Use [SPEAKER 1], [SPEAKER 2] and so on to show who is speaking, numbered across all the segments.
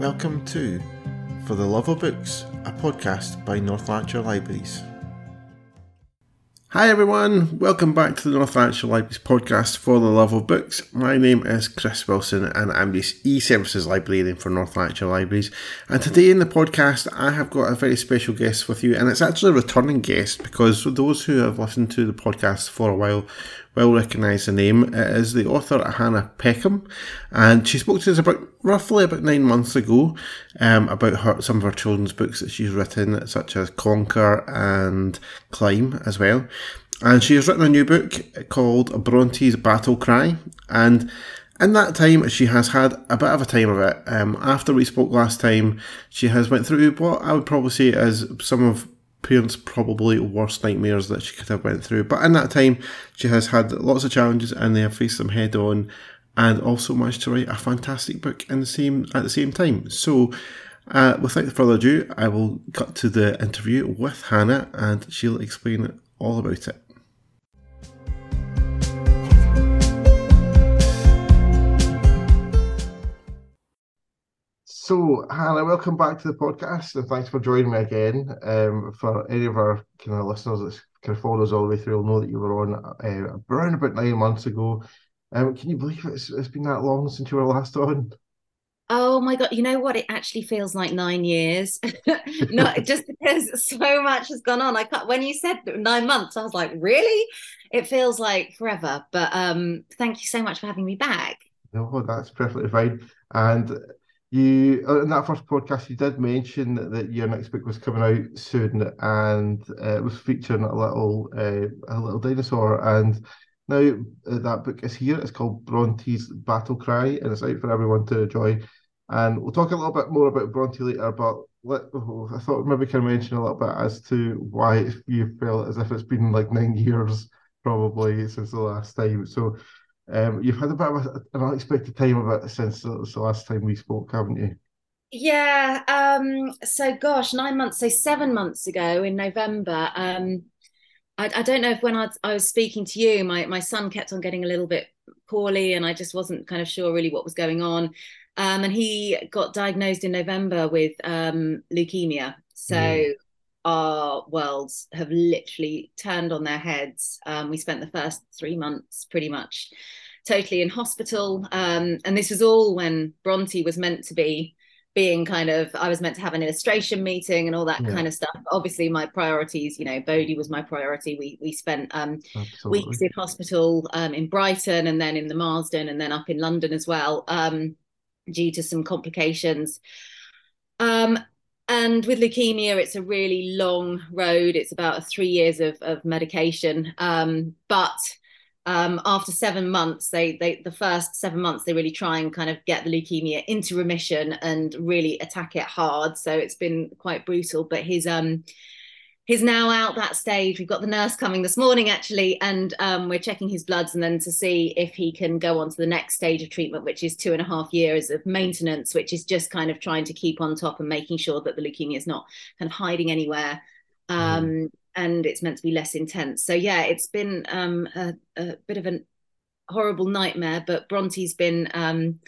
[SPEAKER 1] Welcome to For the Love of Books, a podcast by North Lanarkshire Libraries. Hi everyone, welcome back to the North Lanarkshire Libraries podcast for the love of books. My name is Chris Wilson and I'm the e-services librarian for North Lanarkshire Libraries. And today in the podcast I have got a very special guest with you and it's actually a returning guest because those who have listened to the podcast for a while will recognise the name. It is the author Hannah Peckham, and she spoke to us about roughly about nine months ago um, about her some of her children's books that she's written, such as Conker and Climb as well. And she has written a new book called Bronty's Battle Cry, and in that time she has had a bit of a time of it. Um, after we spoke last time, she has went through what I would probably say is some of parents' probably worst nightmares that she could have went through. But in that time, she has had lots of challenges and they have faced them head on, and also managed to write a fantastic book in the same at the same time. So. Uh, without further ado, I will cut to the interview with Hannah and she'll explain all about it. So, Hannah, welcome back to the podcast, and thanks for joining me again. Um, for any of our kind of listeners that kind of followed us all the way through, will know that you were on uh, around about nine months ago. Um, can you believe it's, it's been that long since you were last on?
[SPEAKER 2] Oh my god! You know what? It actually feels like nine years. Not just because so much has gone on. I can't, when you said nine months, I was like, really? It feels like forever. But um, thank you so much for having me back.
[SPEAKER 1] No, that's perfectly fine. And you in that first podcast you did mention that your next book was coming out soon and uh, it was featuring a little uh, a little dinosaur and now uh, that book is here it's called Bronty's battle cry and it's out for everyone to enjoy and we'll talk a little bit more about Bronty later but let, i thought maybe can mention a little bit as to why you feel as if it's been like nine years probably since the last time so um, you've had a bit of a, an unexpected time of it since the, the last time we spoke, haven't you?
[SPEAKER 2] Yeah. Um, so, gosh, nine months, so seven months ago in November. Um, I, I don't know if when I, I was speaking to you, my my son kept on getting a little bit poorly, and I just wasn't kind of sure really what was going on. Um, and he got diagnosed in November with um, leukemia. So. Mm our worlds have literally turned on their heads. Um, we spent the first three months pretty much totally in hospital. Um, and this was all when Bronty was meant to be being kind of, I was meant to have an illustration meeting and all that yeah. kind of stuff. Obviously, my priorities, you know, Bodhi was my priority. We we spent um, weeks in hospital um, in Brighton and then in the Marsden and then up in London as well um, due to some complications. Um, and with leukemia it's a really long road it's about three years of, of medication um, but um, after seven months they, they the first seven months they really try and kind of get the leukemia into remission and really attack it hard so it's been quite brutal but his um he's now out that stage. We've got the nurse coming this morning actually, and um, we're checking his bloods and then to see if he can go on to the next stage of treatment, which is two and a half years of maintenance, which is just kind of trying to keep on top and making sure that the leukemia is not kind of hiding anywhere. Um, mm. And it's meant to be less intense. So yeah, it's been um, a, a, bit of a horrible nightmare, but Bronty's been um,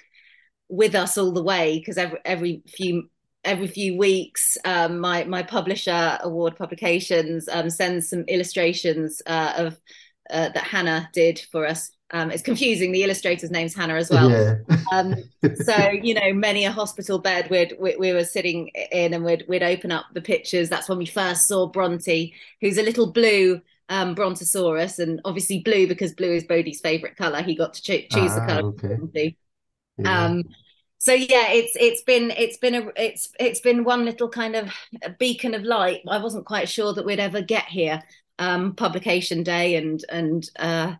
[SPEAKER 2] with us all the way because every every few every few weeks, um, my my publisher, Award Publications, um, sends some illustrations uh, of uh, that Hannah did for us. Um, it's confusing. The illustrator's name's Hannah as well. Yeah. Um, so you know, many a hospital bed we'd, we, we were sitting in, and we'd we'd open up the pictures. That's when we first saw Bronty, who's a little blue um, Brontosaurus, and obviously blue because blue is Bodhi's favorite color. He got to cho- choose ah, the color. Okay. Yeah. Um, so yeah it's it's been it's been a it's it's been one little kind of beacon of light i wasn't quite sure that we'd ever get here um publication day and and uh,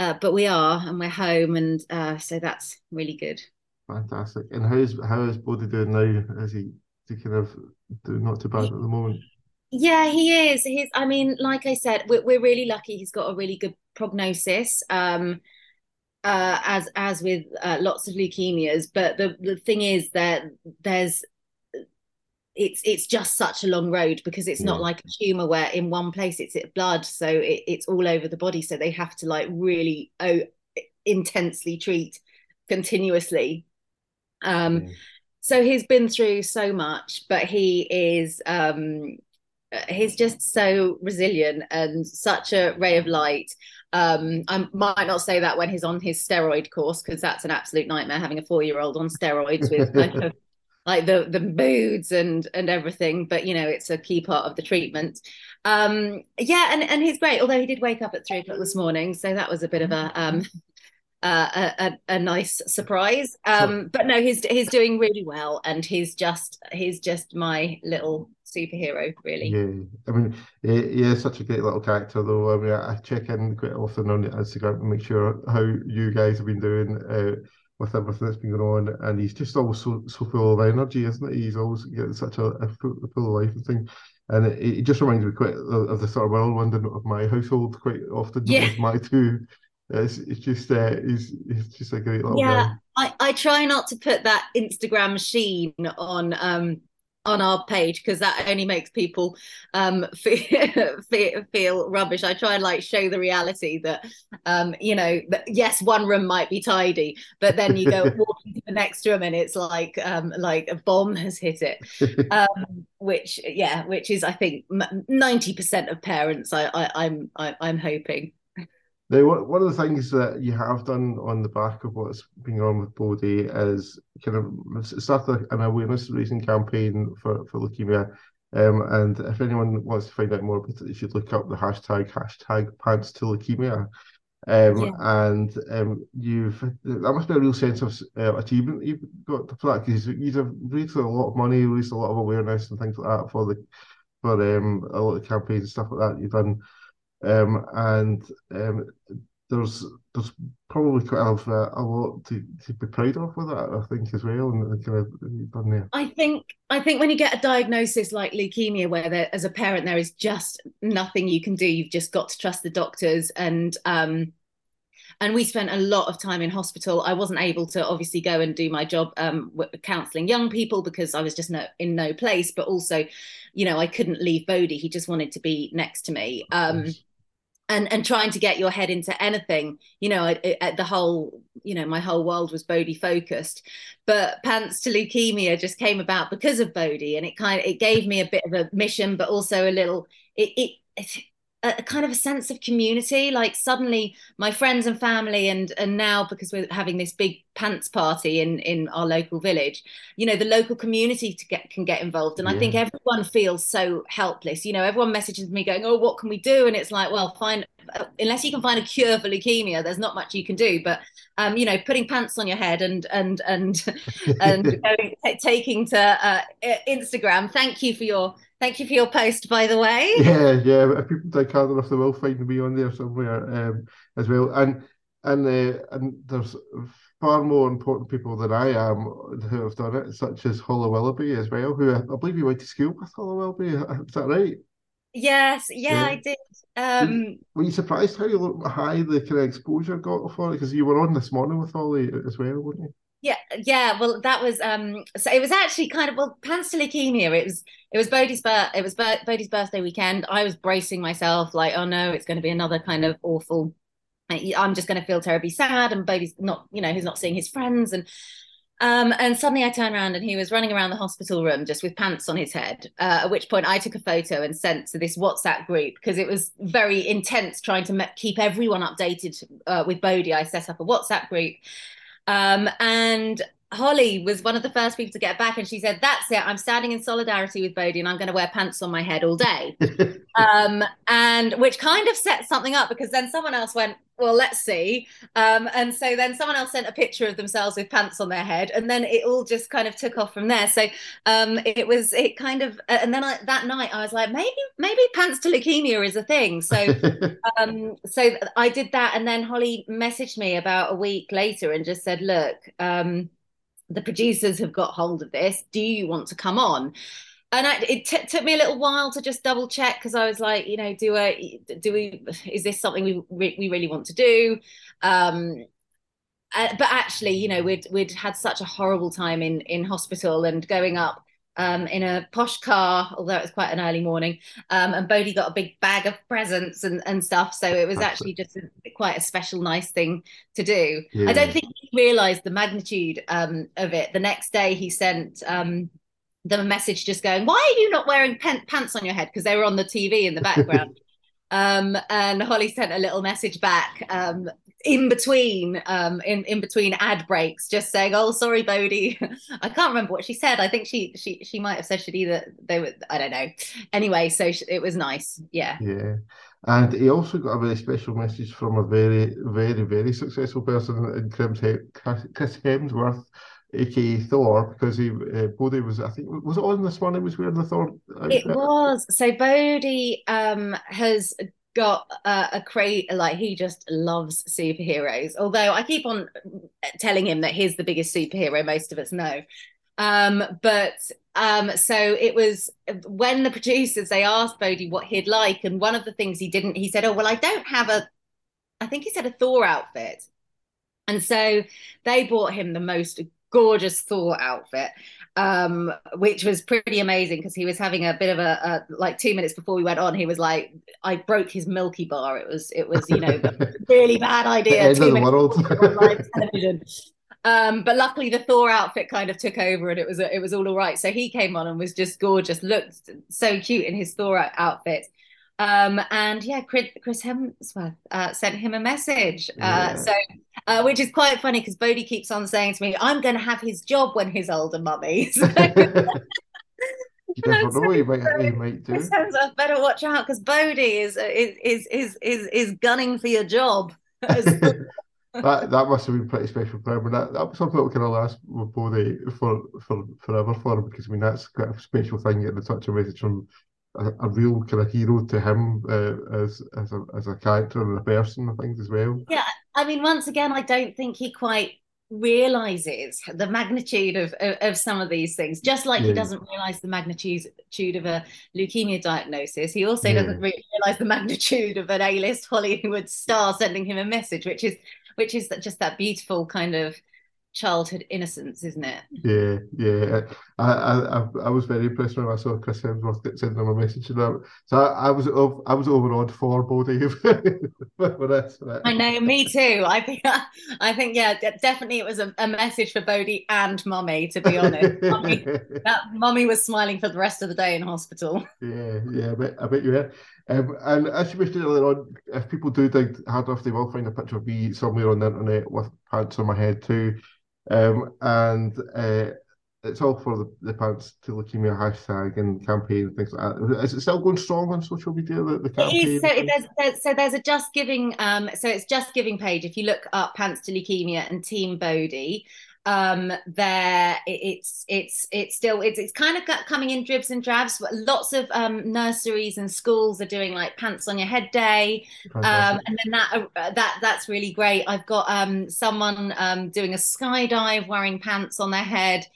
[SPEAKER 2] uh but we are and we're home and uh so that's really good.
[SPEAKER 1] Fantastic. And how's how is Bodhi doing now? Is he, is he kind of doing not too bad at the moment?
[SPEAKER 2] Yeah he is. He's i mean like i said we're, we're really lucky he's got a really good prognosis um uh, as as with uh, lots of leukemias. But the the thing is that there's it's it's just such a long road because it's yeah. not like a tumor where in one place it's blood, so it, it's all over the body. So they have to like really oh, intensely treat continuously. Um, so he's been through so much, but he is um, he's just so resilient and such a ray of light. Um, I might not say that when he's on his steroid course because that's an absolute nightmare having a four year old on steroids with kind of like the the moods and and everything. But you know, it's a key part of the treatment. Um, yeah, and and he's great. Although he did wake up at three o'clock this morning, so that was a bit of a um, uh, a, a, nice surprise. Um, but no, he's he's doing really well, and he's just he's just my little superhero, really.
[SPEAKER 1] Yeah, I mean, yeah, such a great little character, though. I mean, I check in quite often on Instagram to make sure how you guys have been doing. Uh, with everything that's been going on, and he's just always so, so full of energy, isn't he? He's always getting such a, a full, full of life and thing and it, it, just reminds me quite of, of the sort of whirlwind of my household quite often
[SPEAKER 2] yeah.
[SPEAKER 1] with my two it's, it's just uh, he's, he's just a great little
[SPEAKER 2] yeah guy. I, I try not to put that instagram sheen on um on our page because that only makes people um feel, feel, rubbish. I try and like show the reality that um you know that yes one room might be tidy but then you go walking to the next room and it's like um like a bomb has hit it. Um which yeah which is i think 90% of parents i, I i'm am i am hoping
[SPEAKER 1] now, one of the things that you have done on the back of what's been going on with Bodhi is kind of start an awareness raising campaign for, for leukemia. Um, and if anyone wants to find out more about it, you should look up the hashtag hashtag pants to leukemia. Um, yeah. And um, you've that must be a real sense of uh, achievement you've got for that because you've raised a lot of money, raised a lot of awareness and things like that for the for um, a lot of campaigns and stuff like that you've done. Um, and um, there's there's probably quite a, a lot to, to be proud of with that, I think, as well. And kind of done there.
[SPEAKER 2] I think I think when you get a diagnosis like leukemia, where there, as a parent there is just nothing you can do, you've just got to trust the doctors and. Um, and we spent a lot of time in hospital. I wasn't able to obviously go and do my job um, counselling young people because I was just no, in no place. But also, you know, I couldn't leave Bodhi. He just wanted to be next to me. Um, and and trying to get your head into anything you know it, the whole you know my whole world was bodhi focused. But pants to leukemia just came about because of bodhi and it kind of it gave me a bit of a mission but also a little it, it, it a kind of a sense of community like suddenly my friends and family and and now because we're having this big pants party in in our local village you know the local community to get can get involved. And yeah. i think everyone feels so helpless. You know everyone messages me going oh what can we do? And it's like well fine unless you can find a cure for leukemia there's not much you can do but um you know putting pants on your head and and and and going, t- taking to uh, instagram thank you for your Thank you for your post, by the way.
[SPEAKER 1] Yeah, yeah. If people take hard enough, they will find me on there somewhere um, as well. And and uh, and there's far more important people than I am who have done it, such as Holly Willoughby as well, who I believe you went to school with Holly Willoughby. Is that right?
[SPEAKER 2] Yes, yeah, yeah. I did. Um,
[SPEAKER 1] were you surprised how high the kind of exposure got for it? Because you were on this morning with Holly as well, weren't you?
[SPEAKER 2] Yeah, yeah. Well, that was um. So it was actually kind of well, pants to leukemia. It was it was Bodhi's birth. It was Bodhi's birthday weekend. I was bracing myself, like, oh no, it's going to be another kind of awful. I'm just going to feel terribly sad, and Bodhi's not, you know, he's not seeing his friends, and um, and suddenly I turned around and he was running around the hospital room just with pants on his head. Uh, at which point I took a photo and sent to this WhatsApp group because it was very intense trying to me- keep everyone updated uh, with Bodhi. I set up a WhatsApp group um, and Holly was one of the first people to get back, and she said, "That's it. I'm standing in solidarity with Bodhi, and I'm going to wear pants on my head all day." um, and which kind of set something up because then someone else went, "Well, let's see." Um, and so then someone else sent a picture of themselves with pants on their head, and then it all just kind of took off from there. So um, it was it kind of, uh, and then I, that night I was like, maybe maybe pants to leukemia is a thing. So um, so I did that, and then Holly messaged me about a week later and just said, "Look." The producers have got hold of this. Do you want to come on? And I, it t- took me a little while to just double check because I was like, you know, do I, do we, is this something we re- we really want to do? Um, uh, but actually, you know, we'd we'd had such a horrible time in in hospital and going up um, in a posh car, although it was quite an early morning. Um, and Bodhi got a big bag of presents and, and stuff. So it was actually just a, quite a special, nice thing to do. Yeah. I don't think he realized the magnitude um, of it. The next day, he sent um, them a message just going, Why are you not wearing pants on your head? Because they were on the TV in the background. Um, and Holly sent a little message back um, in between um in in between ad breaks just saying oh sorry Bodhi." i can't remember what she said. I think she she she might have said she'd either they were i don't know. Anyway so she, it was nice. Yeah.
[SPEAKER 1] Yeah. And he also got a very special message from a very very very successful person in chris, hemsworth aka Thor, because he uh, Bodhi was I think was it on this one? It was wearing the Thor.
[SPEAKER 2] Outfit? It was. So Bodhi um, has got uh, a crate like he just loves superheroes although i keep on telling him that he's the biggest superhero most of us know um, but um, so it was when the producers they asked bodhi what he'd like and one of the things he didn't he said oh well i don't have a i think he said a thor outfit and so they bought him the most gorgeous thor outfit um, which was pretty amazing because he was having a bit of a, a, like two minutes before we went on. He was like, I broke his Milky Bar. It was it was you know really bad idea.
[SPEAKER 1] two minutes
[SPEAKER 2] television. Um, but luckily the Thor outfit kind of took over and it was it was all all right. So he came on and was just gorgeous, looked so cute in his Thor outfit. Um, and yeah, Chris, Chris Hemsworth uh, sent him a message. Uh, yeah. So, uh, which is quite funny because Bodhi keeps on saying to me, "I'm going to have his job when he's older, mummy."
[SPEAKER 1] So, you never know what he might, he might do. Chris
[SPEAKER 2] Hemsworth better watch out because Bodhi is, is is is is is gunning for your job.
[SPEAKER 1] that that must have been pretty special for him. And that, that was something that we kind of last with Bodhi for for forever for him because I mean that's quite a special thing getting such a message from a, a, real kind of hero to him uh, as as a as a character and a person, I think as well.
[SPEAKER 2] Yeah, I mean, once again, I don't think he quite realizes the magnitude of, of, of some of these things just like yeah. he doesn't realize the magnitude of a leukemia diagnosis he also yeah. doesn't really realize the magnitude of an a-list hollywood star sending him a message which is which is just that beautiful kind of childhood innocence, isn't it?
[SPEAKER 1] Yeah, yeah. I, I, I was very impressed when I saw Chris Hemsworth sending him a message. that. So I, I was, I was overawed for Bodhi
[SPEAKER 2] for this. I know, me too. I think, I think, yeah, definitely, it was a, a message for Bodhi and Mummy. To be honest, Mummy, that Mummy was smiling for the rest of the day in hospital.
[SPEAKER 1] Yeah, yeah. I bet, I bet you were. Um, and as you mentioned earlier on, if people do dig hard enough, they will find a picture of me somewhere on the internet with pants on my head too. Um, and uh, it's all for the, the Pants to Leukemia hashtag and campaign and things like that. Is it still going strong on social media? The, the campaign?
[SPEAKER 2] So there's, there's, so there's a Just Giving. Um, so it's Just Giving page. If you look up Pants to Leukemia and Team Bodhi, um there it's it's it's still it's it's kind of coming in dribs and drabs. But lots of um nurseries and schools are doing like pants on your head day. Um and then that uh, that that's really great. I've got um someone um doing a skydive wearing pants on their head.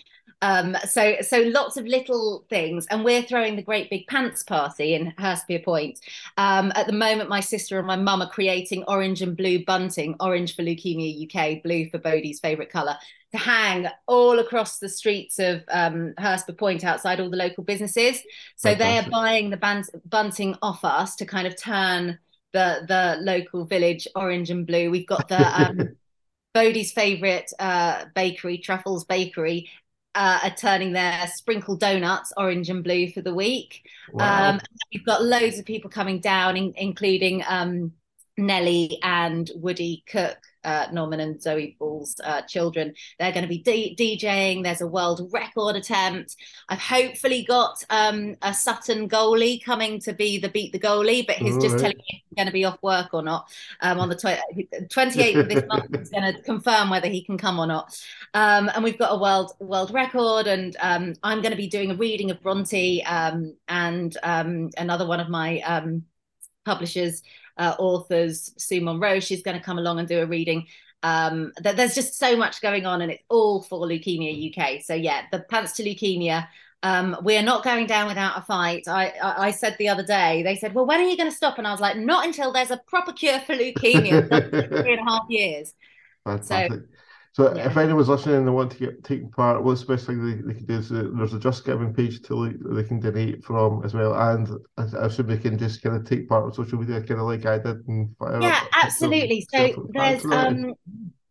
[SPEAKER 2] Um, so so lots of little things, and we're throwing the great big pants party in Hurstpierpoint. Um, at the moment, my sister and my mum are creating orange and blue bunting, orange for Leukemia UK, blue for Bodhi's favourite colour, to hang all across the streets of um, Point outside all the local businesses. So they are buying the bunting off us to kind of turn the the local village orange and blue. We've got the um, Bodhi's favourite uh, bakery, Truffles Bakery, uh, are turning their sprinkle donuts orange and blue for the week. Wow. Um, we've got loads of people coming down, in, including um, Nelly and Woody Cook uh, Norman and Zoe Ball's uh, children. They're going to be D- DJing. There's a world record attempt. I've hopefully got um, a Sutton goalie coming to be the beat the goalie, but he's All just right. telling me if he's going to be off work or not. Um, on the tw- 28th of this month, he's going to confirm whether he can come or not. Um, and we've got a world world record, and um, I'm going to be doing a reading of Bronty um, and um, another one of my publishers uh, authors, Sue Monroe. She's going to come along and do a reading. Um, th- there's just so much going on, and it's all for Leukemia UK. So yeah, the Pants to Leukemia. Um, we are not going down without a fight. I, I, I, said the other day, they said, well, when are you going to stop? And I was like, not until there's a proper cure for leukemia. three and a half years.
[SPEAKER 1] Fantastic. So, So yeah. if anyone's listening and they want to get taking part, what's the best thing they, they can do is uh, there's a Just Giving page to they can donate from as well, and I, I assume they can just kind of take part on social media, kind of like I did. And
[SPEAKER 2] yeah, absolutely. So there's um,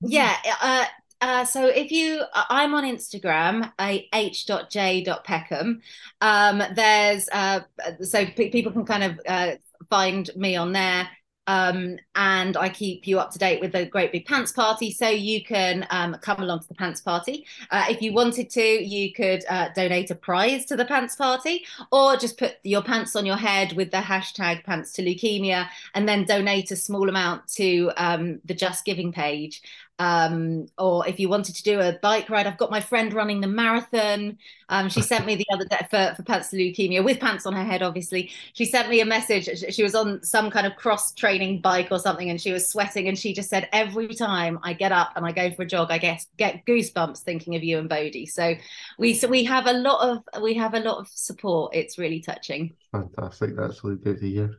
[SPEAKER 2] yeah. Uh, uh, so if you, I'm on Instagram, uh, h.j.peckham. Um, there's uh, so p- people can kind of uh, find me on there. Um, and I keep you up to date with the Great Big Pants Party, so you can um, come along to the Pants Party. Uh, if you wanted to, you could uh, donate a prize to the Pants Party, or just put your pants on your head with the hashtag Pants to Leukemia, and then donate a small amount to um, the Just Giving page um, or if you wanted to do a bike ride, I've got my friend running the marathon. Um, she sent me the other day for, for pants leukemia with pants on her head, obviously. She sent me a message. She was on some kind of cross training bike or something and she was sweating. And she just said, Every time I get up and I go for a jog, I get, get goosebumps thinking of you and Bodhi. So we so we have a lot of we have a lot of support. It's really touching.
[SPEAKER 1] Fantastic. That's really good to hear.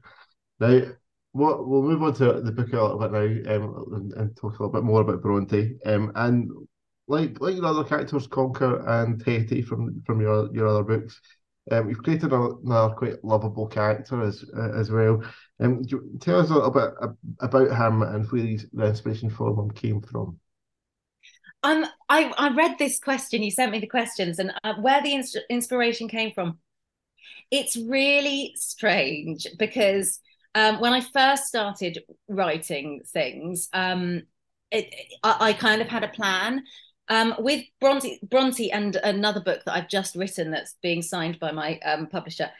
[SPEAKER 1] Now, what we'll move on to the book a little bit now um, and, and, talk a little bit more about Bronty. Um, and like like your other characters, Conker and Hetty from from your your other books, um, you've created another quite lovable character as uh, as well. Um, tell us a little bit about him and where the inspiration for him came from.
[SPEAKER 2] Um, I I read this question. You sent me the questions, and uh, where the ins- inspiration came from. It's really strange because um, when I first started writing things, um, it, I, I, kind of had a plan. Um, with Bronty, Bronty and another book that I've just written that's being signed by my um, publisher,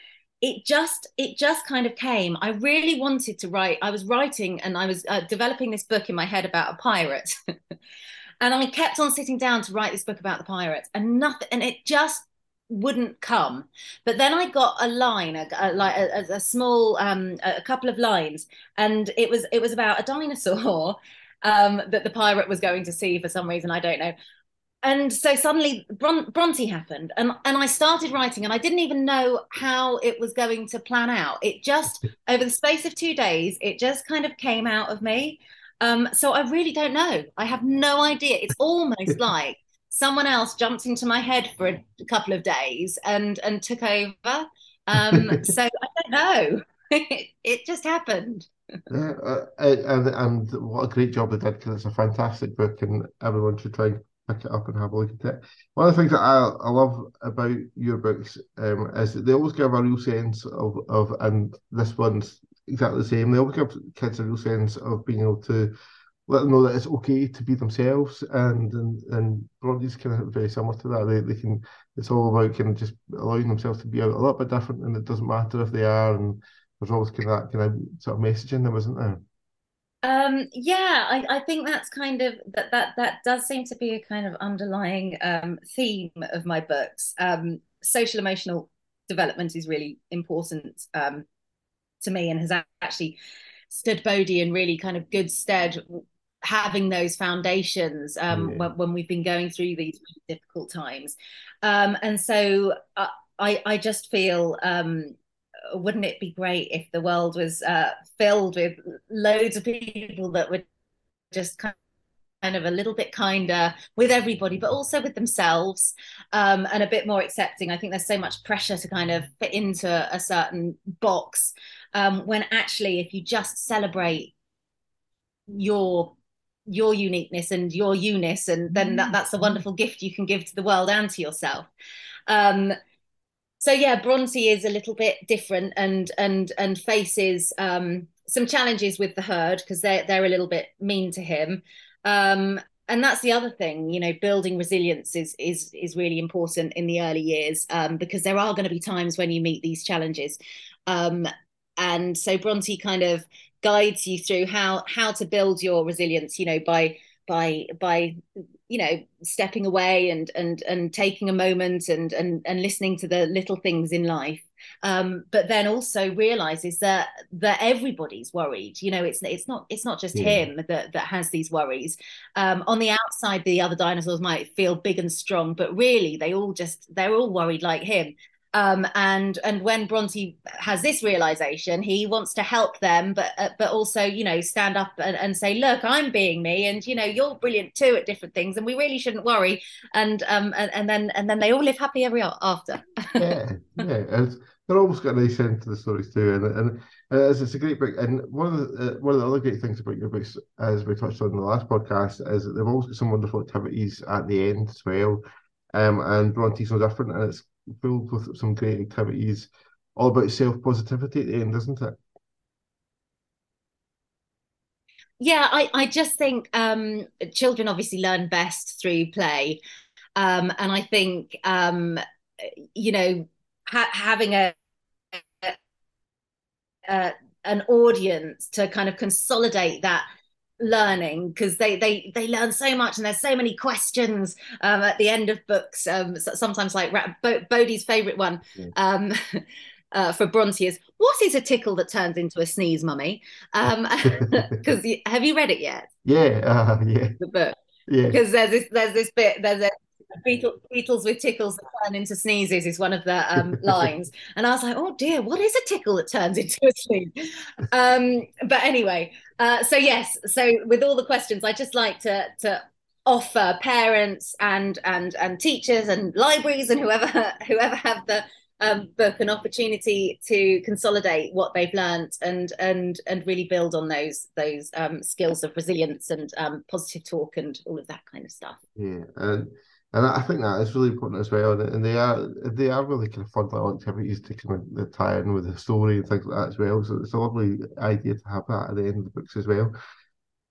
[SPEAKER 2] it just it just kind of came. I really wanted to write. I was writing and I was uh, developing this book in my head about a pirate. and I kept on sitting down to write this book about the pirates, and nothing, and it just wouldn't come. But then I got a line, a, a like a, a, small, um, a couple of lines, and it was it was about a dinosaur um, that the pirate was going to see for some reason I don't know. And so suddenly Bron- Bronty happened, and and I started writing, and I didn't even know how it was going to plan out. It just over the space of two days, it just kind of came out of me. Um, so I really don't know. I have no idea. It's almost like someone else jumped into my head for a couple of days and and took over. Um, so I don't know. it, it just happened.
[SPEAKER 1] Yeah, uh, and and what a great job they did because it's a fantastic book and everyone should try and pick it up and have a look at it. One of the things that I, I love about your books um, is that they always give a real sense of, of and this one's exactly the same. They always give kids a real sense of being able to let them know that it's okay to be themselves and and, and Bronty's kind of very similar to that. They, they can it's all about kind of just allowing themselves to be a, a little bit different and it doesn't matter if they are and there's always kind of that kind of sort of messaging in them, isn't there?
[SPEAKER 2] Um, yeah, I, I think that's kind of that that that does seem to be a kind of underlying um, theme of my books. Um, social emotional development is really important um, to me and has actually stood Bodhi in really kind of good stead having those foundations um, yeah. when, when, we've been going through these really difficult times. Um, and so uh, I, I just feel, um, wouldn't it be great if the world was uh, filled with loads of people that were just kind of a little bit kinder with everybody, but also with themselves um, and a bit more accepting. I think there's so much pressure to kind of fit into a certain box um, when actually, if you just celebrate your your uniqueness and your uness and then that, that's a wonderful gift you can give to the world and to yourself. Um, so yeah Bronty is a little bit different and and and faces um, some challenges with the herd because they're they're a little bit mean to him. Um, and that's the other thing you know building resilience is is is really important in the early years um, because there are going to be times when you meet these challenges. Um, and so Bronty kind of guides you through how how to build your resilience you know by by by you know stepping away and and and taking a moment and and and listening to the little things in life. Um, but then also realizes that that everybody's worried. You know it's it's not it's not just yeah. him that that has these worries. Um, on the outside the other dinosaurs might feel big and strong but really they all just they're all worried like him Um, and and when Bronty has this realization, he wants to help them, but uh, but also you know stand up and, and say, look, I'm being me, and you know you're brilliant too at different things, and we really shouldn't worry. And um and, and then and then they all live happily ever after.
[SPEAKER 1] yeah, yeah, it's, they're almost got a nice end to the stories too, and and uh, it's, it's a great book. And one of the uh, one of the other great things about your books, as we touched on in the last podcast, is that they've always got some wonderful activities at the end as well. Um, and Bronty's no different, and it's filled with some great activities, all about self positivity at the end, isn't it?
[SPEAKER 2] Yeah, I, I just think um, children obviously learn best through play. Um, and I think, um, you know, ha- having a, a, an audience to kind of consolidate that learning because they they they learn so much and there's so many questions um, at the end of books um, sometimes like Bodhi's favorite one um, uh, for Bronty is what is a tickle that turns into a sneeze mummy? Because um, have you read it yet?
[SPEAKER 1] Yeah uh, yeah.
[SPEAKER 2] The book.
[SPEAKER 1] Yeah.
[SPEAKER 2] Because there's this there's this bit there's a Beetle, beetles with tickles that turn into sneezes is one of the um, lines. and I was like, oh dear, what is a tickle that turns into a sneeze? Um, but anyway, uh, so yes, so with all the questions, I just like to to offer parents and and and teachers and libraries and whoever whoever have the um, book an opportunity to consolidate what they've learned and and and really build on those those um, skills of resilience and um, positive talk and all of that kind of stuff.
[SPEAKER 1] Yeah, and and I think that is really important as well. And, they are they are really kind of fun little activities to kind of tie in with the story and things like that as well. So it's a lovely idea to have that at the end of the books as well.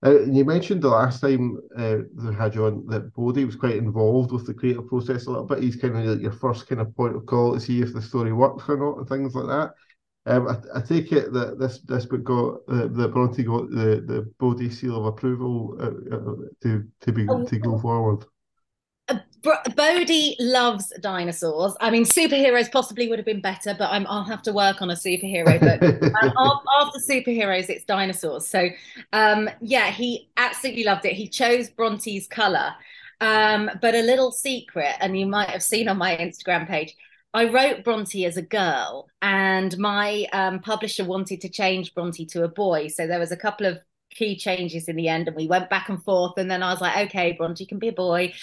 [SPEAKER 1] Uh, you mentioned the last time uh, they had you on that Bodhi was quite involved with the creative process a little bit. He's kind of like your first kind of point of call to see if the story works or not and things like that. Um, I, I, take it that this this book got uh, that Bronty got the the Bodhi seal of approval uh, uh, to to be oh, to go forward.
[SPEAKER 2] Bodhi loves dinosaurs. I mean, superheroes possibly would have been better, but i will have to work on a superhero book. um, after superheroes, it's dinosaurs. So, um, yeah, he absolutely loved it. He chose Bronty's color. Um, but a little secret, and you might have seen on my Instagram page, I wrote Bronty as a girl, and my um, publisher wanted to change Bronty to a boy. So there was a couple of key changes in the end, and we went back and forth. And then I was like, okay, Bronty can be a boy.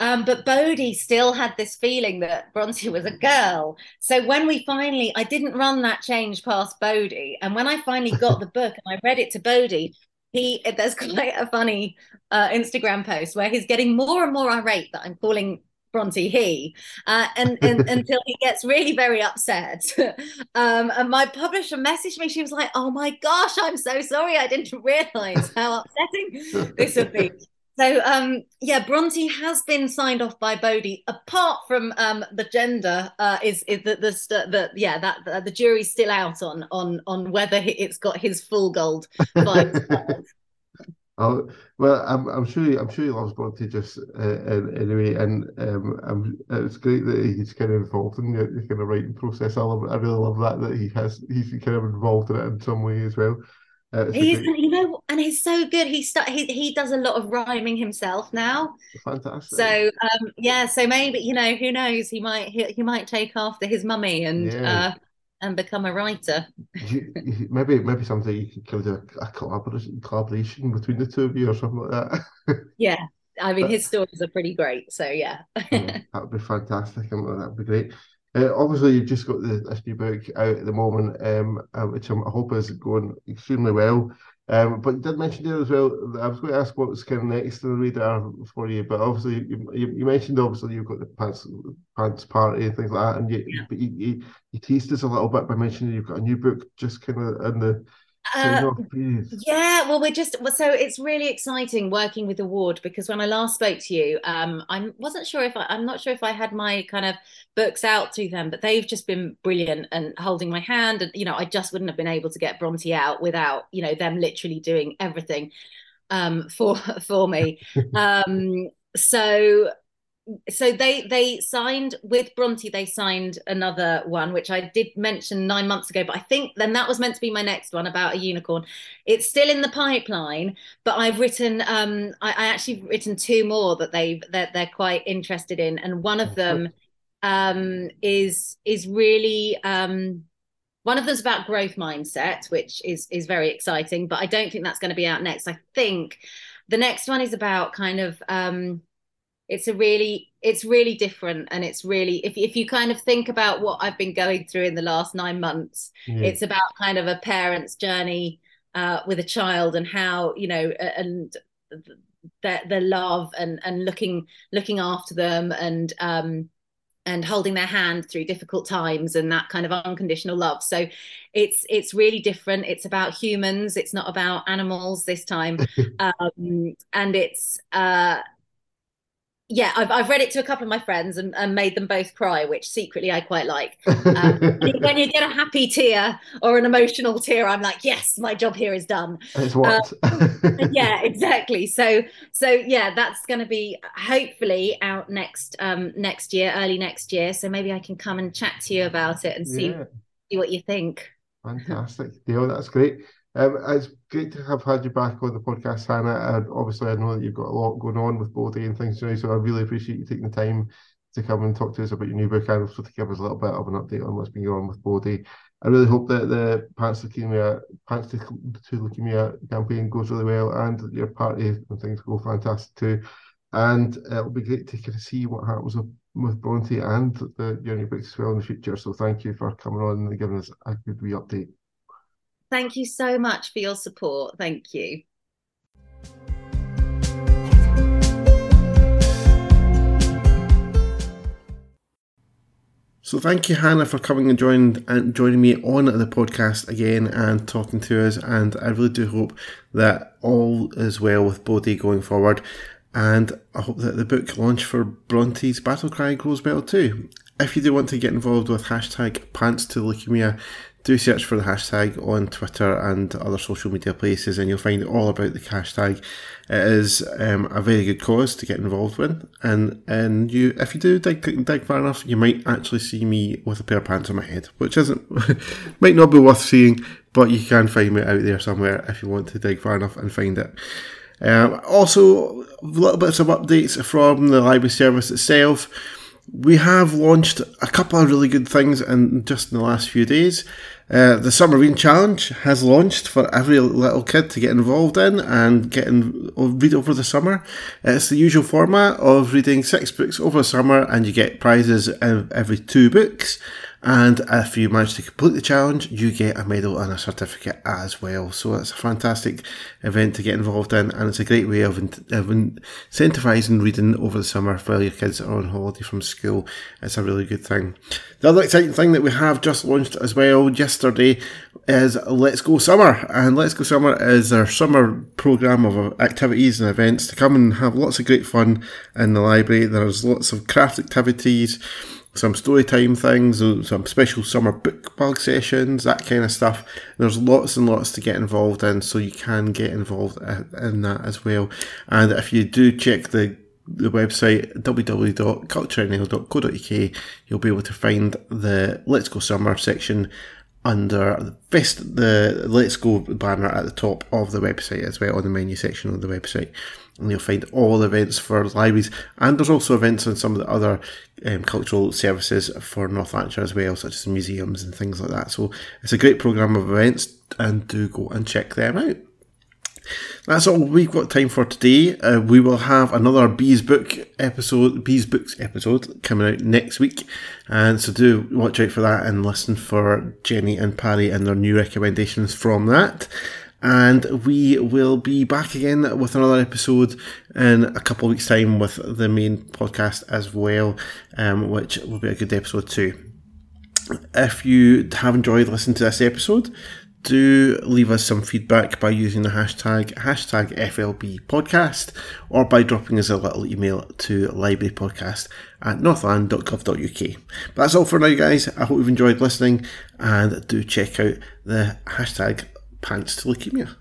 [SPEAKER 2] Um, but Bodhi still had this feeling that Bronty was a girl. So when we finally, I didn't run that change past Bodhi. And when I finally got the book and I read it to Bodhi, he there's quite a funny uh, Instagram post where he's getting more and more irate that I'm calling Bronty he, uh, and, and until he gets really very upset. um, and my publisher messaged me. She was like, "Oh my gosh, I'm so sorry. I didn't realize how upsetting this would be." So um, yeah, Bronty has been signed off by Bodhi. Apart from um, the gender, uh, is is the, the the yeah that the, the, jury's still out on on on whether it's got his full gold
[SPEAKER 1] Oh well, I'm I'm sure he, I'm sure he loves Bronty just uh, anyway, and um, I'm, it's great that he's kind of involved in the, the kind of writing process. I love I really love that that he has he's kind of involved in it in some way as well.
[SPEAKER 2] Uh, he's, you know, and he's so good. He start he he does a lot of rhyming himself now.
[SPEAKER 1] Fantastic.
[SPEAKER 2] So um, yeah, so maybe you know who knows he might he, he might take after his mummy and yeah. uh, and become a writer.
[SPEAKER 1] maybe maybe someday you could do a, a collaboration collaboration between the two of you or something like
[SPEAKER 2] that. yeah, I mean his stories are pretty great. So yeah,
[SPEAKER 1] yeah that would be fantastic, that would be great. Uh, obviously, you've just got the this new book out at the moment, um, uh, which I'm, i hope is going extremely well. Um, but you did mention there as well. I was going to ask what was kind of next in the radar for you, but obviously you, you, you mentioned obviously you've got the pants pants party and things like that, and you, yeah. you, you, you teased us a little bit by mentioning you've got a new book just kind of in the
[SPEAKER 2] uh, yeah, well, we're just so it's really exciting working with Award because when I last spoke to you, um, I wasn't sure if I, I'm not sure if I had my kind of books out to them, but they've just been brilliant and holding my hand, and you know, I just wouldn't have been able to get Bronty out without you know them literally doing everything um, for for me. um, so so they they signed with Bronty. They signed another one, which I did mention nine months ago. But I think then that was meant to be my next one about a unicorn. It's still in the pipeline, but I've written. Um, I, I actually written two more that they've that they're, they're quite interested in, and one of them um, is is really um, one of them's about growth mindset, which is is very exciting. But I don't think that's going to be out next. I think the next one is about kind of um, it's a really it's really different. And it's really if, if you kind of think about what i've been going through in the last nine months yeah. it's about kind of a parent's journey uh, with a child and how you know and the, the love and and looking looking after them and um and holding their hand through difficult times and that kind of unconditional love. So it's it's really different. It's about humans. It's not about animals this time. Um and it's uh yeah, I've, I've read it to a couple of my friends and, and made them both cry, which secretly I quite like. Um, when you get a happy tear or an emotional tear, I'm like, yes, my job here is done.
[SPEAKER 3] It's what?
[SPEAKER 2] Um, yeah, exactly. So, so yeah, that's going to be hopefully out next um, next year, early next year. So maybe I can come and chat to you about it and see, yeah. see what you think.
[SPEAKER 3] Fantastic, Deal. That's great. Um, it's great to have had you back on the podcast, Hannah. And obviously, I know that you've got a lot going on with Bodhi and things today, so I really appreciate you taking the time to come and talk to us about your new book and also to give us a little bit of an update on what's been going on with Bodhi. I really hope that the Pants Leukemia, Pants to, to Leukemia campaign goes really well and your party and things go fantastic too. And it'll be great to kind of see what happens with, with Bronty and the your new books as well in the future. So thank you for coming on and giving us a good wee update.
[SPEAKER 2] Thank you so much for your support. Thank you.
[SPEAKER 1] So thank you, Hannah, for coming and joining and joining me on the podcast again and talking to us. And I really do hope that all is well with Bodhi going forward. And I hope that the book launch for Bronty's Battle Cry goes well too. If you do want to get involved with hashtag Pants to Leukemia, do search for the hashtag on Twitter and other social media places, and you'll find all about the hashtag. It is um, a very good cause to get involved with, and and you, if you do dig, dig far enough, you might actually see me with a pair of pants on my head, which isn't might not be worth seeing, but you can find me out there somewhere if you want to dig far enough and find it. Um, also, a little bit of updates from the library service itself we have launched a couple of really good things in just in the last few days. Uh, the Summer Reading Challenge has launched for every little kid to get involved in and get in, read over the summer. It's the usual format of reading six books over the summer, and you get prizes every two books. And if you manage to complete the challenge, you get a medal and a certificate as well. So it's a fantastic event to get involved in, and it's a great way of, of incentivising reading over the summer while your kids are on holiday from school. It's a really good thing. The other exciting thing that we have just launched as well yesterday is Let's Go Summer. And Let's Go Summer is our summer programme of uh, activities and events to come and have lots of great fun in the library. There's lots of craft activities some story time things, uh, some special summer Bookbug sessions, that kind of stuff. There's lots and lots to get involved in, so you can get involved uh, in that as well. And if you do check the the website www.culturenl.co.uk, you'll be able to find the Let's Go Summer section under the best the Let's Go banner at the top of the website as well on the menu section of the website and you'll find all the events for libraries. And there's also events on some of the other um, cultural services for North Lanarkshire as well, such as museums and things like that. So it's a great programme of events, and do go and check them out. That's all we've got time for today. Uh, we will have another Bees Book episode, Bees Books episode coming out next week, and so do watch out for that and listen for Jenny and Parry and their new recommendations from that and we will be back again with another episode in a couple of weeks' time with the main podcast as well, um, which will be a good episode too. If you have enjoyed listening to this episode, do leave us some feedback by using the hashtag hashtag FLB podcast or by dropping us a little email to librarypodcast at northlan.gov.uk. But that's all for now, guys. I hope you've enjoyed listening and do check out the hashtag pants to leukemia.